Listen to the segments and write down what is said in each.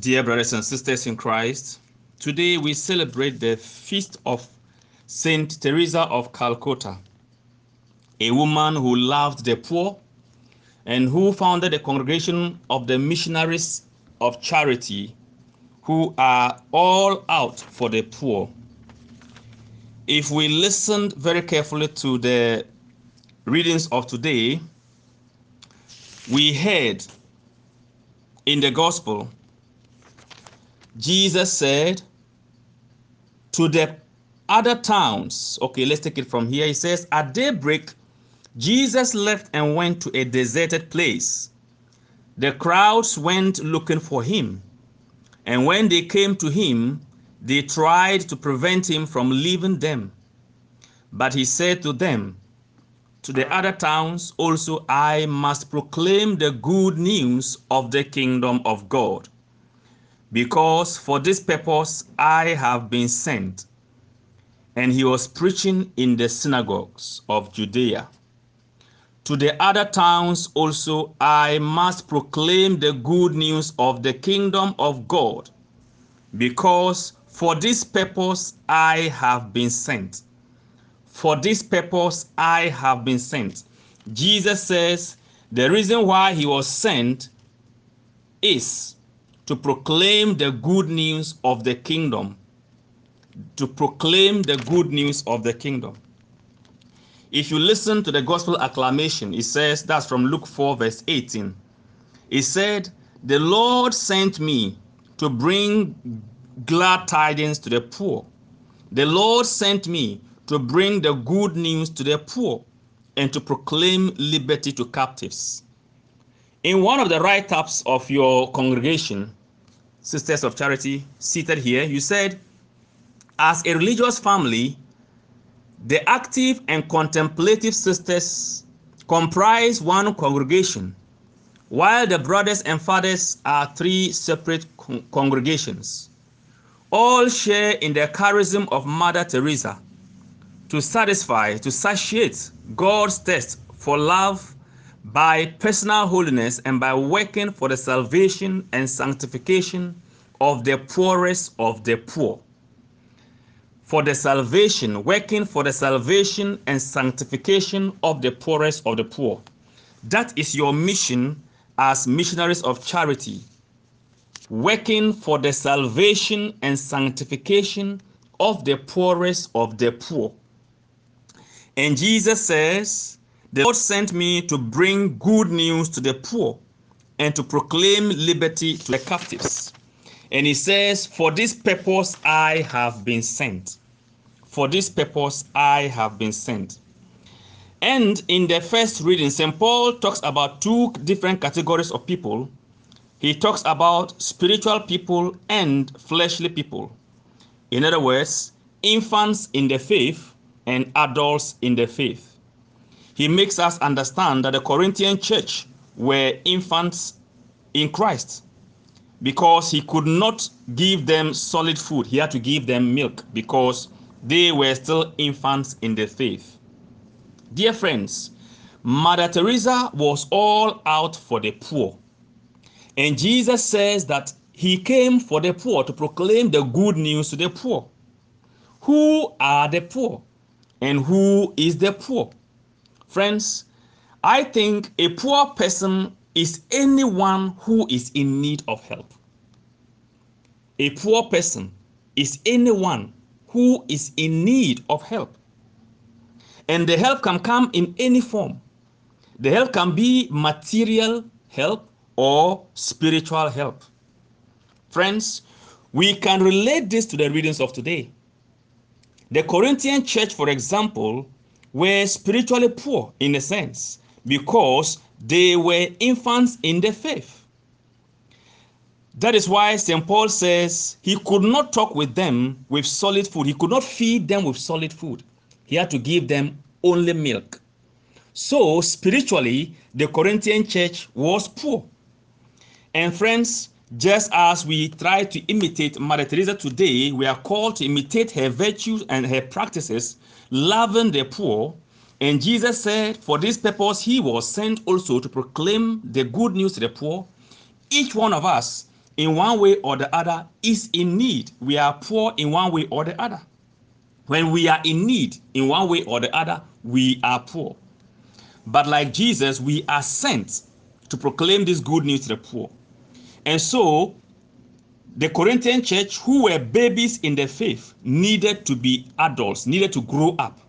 Dear brothers and sisters in Christ, today we celebrate the feast of Saint Teresa of Calcutta, a woman who loved the poor and who founded the congregation of the missionaries of charity who are all out for the poor. If we listened very carefully to the readings of today, we heard in the gospel Jesus said to the other towns, okay, let's take it from here. He says, At daybreak, Jesus left and went to a deserted place. The crowds went looking for him. And when they came to him, they tried to prevent him from leaving them. But he said to them, To the other towns also I must proclaim the good news of the kingdom of God because for this purpose I have been sent. And he was preaching in the synagogues of Judea. To the other towns also I must proclaim the good news of the kingdom of God, because for this purpose I have been sent. For this purpose I have been sent. Jesus says the reason why he was sent is to proclaim the good news of the kingdom. To proclaim the good news of the kingdom. If you listen to the gospel acclamation, it says that's from Luke 4, verse 18. It said, The Lord sent me to bring glad tidings to the poor. The Lord sent me to bring the good news to the poor and to proclaim liberty to captives. In one of the write ups of your congregation, Sisters of Charity, seated here, you said, as a religious family, the active and contemplative sisters comprise one congregation, while the brothers and fathers are three separate con- congregations. All share in the charism of Mother Teresa to satisfy, to satiate God's thirst for love by personal holiness and by working for the salvation and sanctification of the poorest of the poor. For the salvation, working for the salvation and sanctification of the poorest of the poor. That is your mission as missionaries of charity. Working for the salvation and sanctification of the poorest of the poor. And Jesus says, the Lord sent me to bring good news to the poor and to proclaim liberty to the captives. And he says, For this purpose I have been sent. For this purpose I have been sent. And in the first reading, St. Paul talks about two different categories of people. He talks about spiritual people and fleshly people. In other words, infants in the faith and adults in the faith he makes us understand that the Corinthian church were infants in Christ because he could not give them solid food. He had to give them milk because they were still infants in the faith. Dear friends, Mother Teresa was all out for the poor. And Jesus says that he came for the poor to proclaim the good news to the poor. Who are the poor? And who is the poor? Friends, I think a poor person is anyone who is in need of help. A poor person is anyone who is in need of help. And the help can come in any form. The help can be material help or spiritual help. Friends, we can relate this to the readings of today. The Corinthian church, for example, were spiritually poor in a sense because they were infants in the faith. That is why St. Paul says he could not talk with them with solid food. He could not feed them with solid food. He had to give them only milk. So, spiritually, the Corinthian church was poor. And, friends, just as we try to imitate Mother Teresa today, we are called to imitate her virtues and her practices, loving the poor. And Jesus said, For this purpose, he was sent also to proclaim the good news to the poor. Each one of us, in one way or the other is in need. We are poor in one way or the other. When we are in need in one way or the other, we are poor. But like Jesus, we are sent to proclaim this good news to the poor. And so, the Corinthian church, who were babies in the faith, needed to be adults, needed to grow up.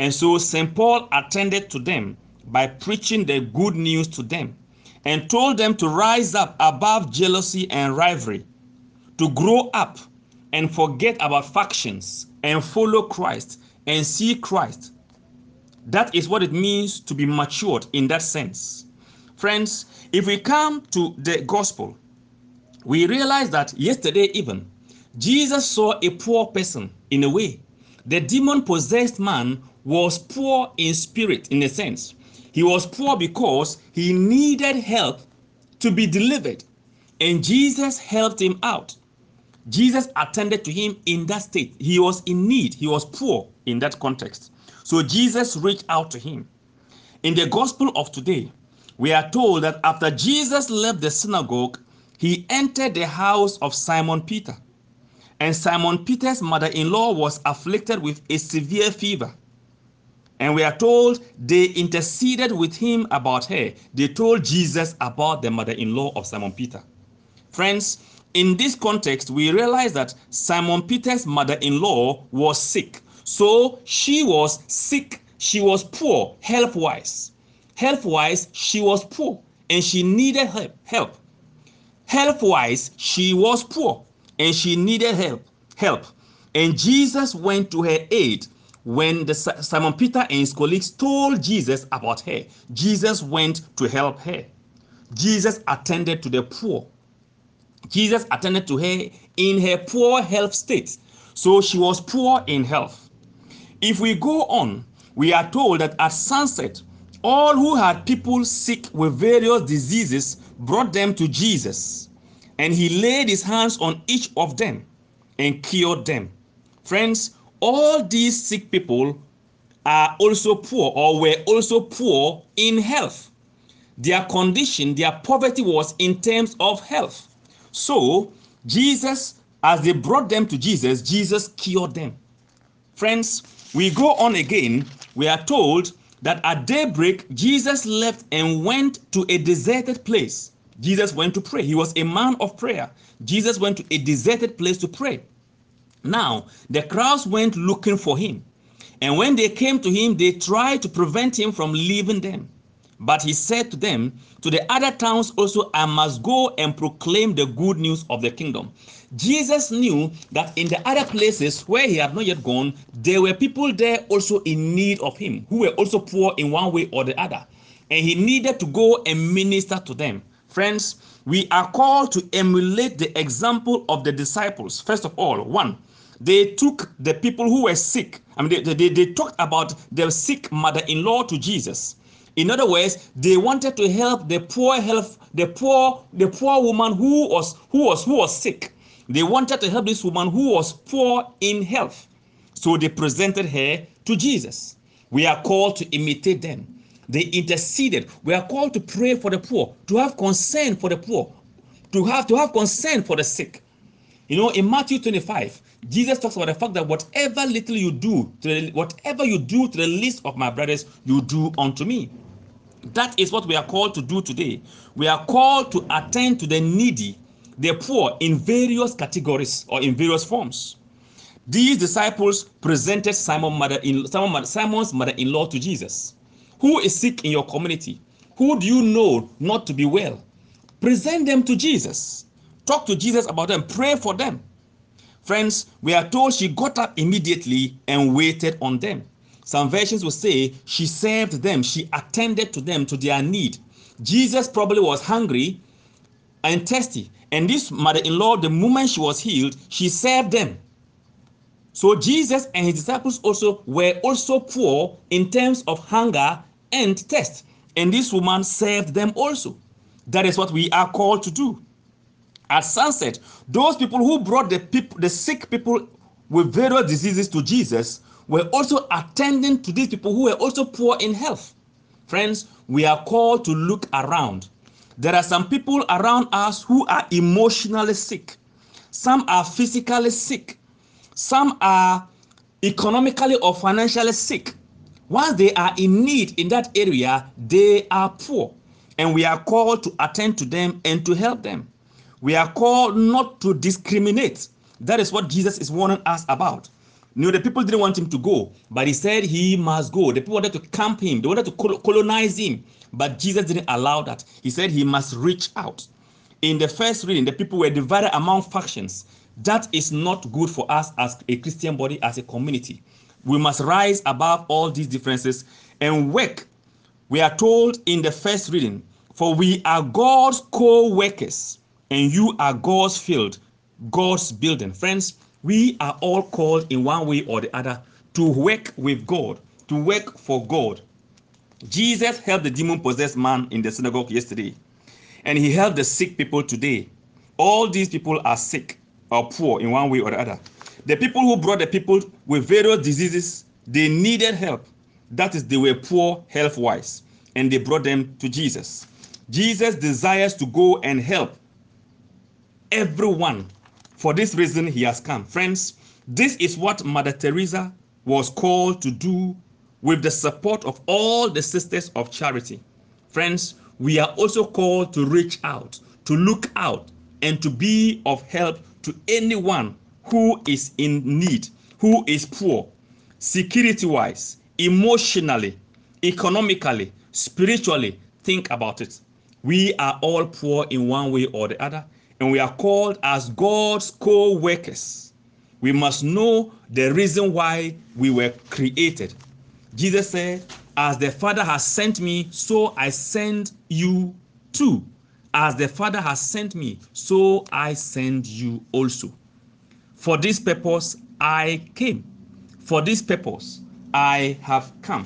And so, St. Paul attended to them by preaching the good news to them and told them to rise up above jealousy and rivalry, to grow up and forget about factions and follow Christ and see Christ. That is what it means to be matured in that sense. Friends, if we come to the gospel, we realize that yesterday, even Jesus saw a poor person in a way. The demon possessed man was poor in spirit, in a sense. He was poor because he needed help to be delivered, and Jesus helped him out. Jesus attended to him in that state. He was in need, he was poor in that context. So Jesus reached out to him. In the gospel of today, we are told that after Jesus left the synagogue, he entered the house of Simon Peter. And Simon Peter's mother in law was afflicted with a severe fever. And we are told they interceded with him about her. They told Jesus about the mother in law of Simon Peter. Friends, in this context, we realize that Simon Peter's mother in law was sick. So she was sick, she was poor health wise. Health wise, she was poor and she needed help. help. Health wise, she was poor and she needed help. Help. And Jesus went to her aid when the Simon Peter and his colleagues told Jesus about her, Jesus went to help her. Jesus attended to the poor. Jesus attended to her in her poor health state. So she was poor in health. If we go on, we are told that at sunset, all who had people sick with various diseases brought them to Jesus, and he laid his hands on each of them and cured them. Friends, all these sick people are also poor or were also poor in health. Their condition, their poverty was in terms of health. So, Jesus, as they brought them to Jesus, Jesus cured them. Friends, we go on again. We are told that at daybreak, Jesus left and went to a deserted place. Jesus went to pray. He was a man of prayer. Jesus went to a deserted place to pray. Now, the crowds went looking for him. And when they came to him, they tried to prevent him from leaving them. But he said to them, To the other towns also I must go and proclaim the good news of the kingdom. Jesus knew that in the other places where he had not yet gone, there were people there also in need of him, who were also poor in one way or the other. And he needed to go and minister to them. Friends, we are called to emulate the example of the disciples. First of all, one, they took the people who were sick. I mean, they, they, they talked about their sick mother-in-law to Jesus. In other words, they wanted to help the poor health, the poor, the poor woman who was who was who was sick. They wanted to help this woman who was poor in health. So they presented her to Jesus. We are called to imitate them. They interceded. We are called to pray for the poor, to have concern for the poor, to have to have concern for the sick. You know, in Matthew 25, Jesus talks about the fact that whatever little you do, to the, whatever you do to the least of my brothers, you do unto me. That is what we are called to do today. We are called to attend to the needy, the poor in various categories or in various forms. These disciples presented Simon mother in, Simon, Simon's mother-in-law to Jesus. Who is sick in your community? Who do you know not to be well? Present them to Jesus. Talk to Jesus about them. Pray for them. Friends, we are told she got up immediately and waited on them. Some versions will say she served them, she attended to them, to their need. Jesus probably was hungry and thirsty. And this mother in law, the moment she was healed, she served them. So Jesus and his disciples also were also poor in terms of hunger and thirst. And this woman served them also. That is what we are called to do. At sunset, those people who brought the people, the sick people with various diseases to Jesus were also attending to these people who were also poor in health. Friends, we are called to look around. There are some people around us who are emotionally sick. Some are physically sick. Some are economically or financially sick. Once they are in need in that area, they are poor. And we are called to attend to them and to help them. We are called not to discriminate. That is what Jesus is warning us about. Know, the people didn't want him to go, but he said he must go. The people wanted to camp him, they wanted to colonize him, but Jesus didn't allow that. He said he must reach out. In the first reading, the people were divided among factions. That is not good for us as a Christian body, as a community. We must rise above all these differences and work. We are told in the first reading, for we are God's co workers, and you are God's field, God's building. Friends, we are all called in one way or the other to work with God, to work for God. Jesus helped the demon possessed man in the synagogue yesterday, and he helped the sick people today. All these people are sick or poor in one way or the other. The people who brought the people with various diseases, they needed help. That is, they were poor health wise, and they brought them to Jesus. Jesus desires to go and help everyone. For this reason, he has come. Friends, this is what Mother Teresa was called to do with the support of all the sisters of charity. Friends, we are also called to reach out, to look out, and to be of help to anyone who is in need, who is poor, security wise, emotionally, economically, spiritually. Think about it. We are all poor in one way or the other, and we are called as God's co workers. We must know the reason why we were created. Jesus said, As the Father has sent me, so I send you too. As the Father has sent me, so I send you also. For this purpose I came. For this purpose I have come.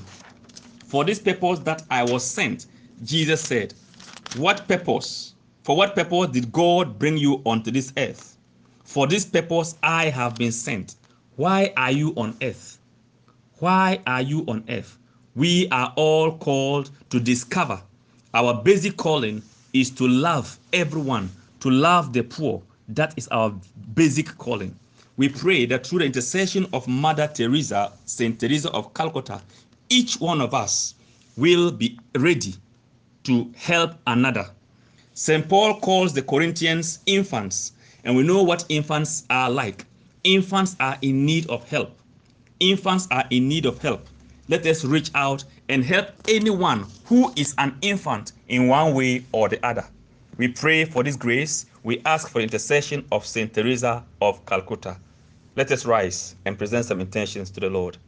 For this purpose that I was sent, Jesus said, What purpose? For what purpose did God bring you onto this earth? For this purpose I have been sent. Why are you on earth? Why are you on earth? We are all called to discover. Our basic calling is to love everyone, to love the poor. That is our basic calling. We pray that through the intercession of Mother Teresa, Saint Teresa of Calcutta, each one of us will be ready to help another. St. Paul calls the Corinthians infants, and we know what infants are like. Infants are in need of help. Infants are in need of help. Let us reach out and help anyone who is an infant in one way or the other. We pray for this grace. We ask for the intercession of Saint Teresa of Calcutta. Let us rise and present some intentions to the Lord.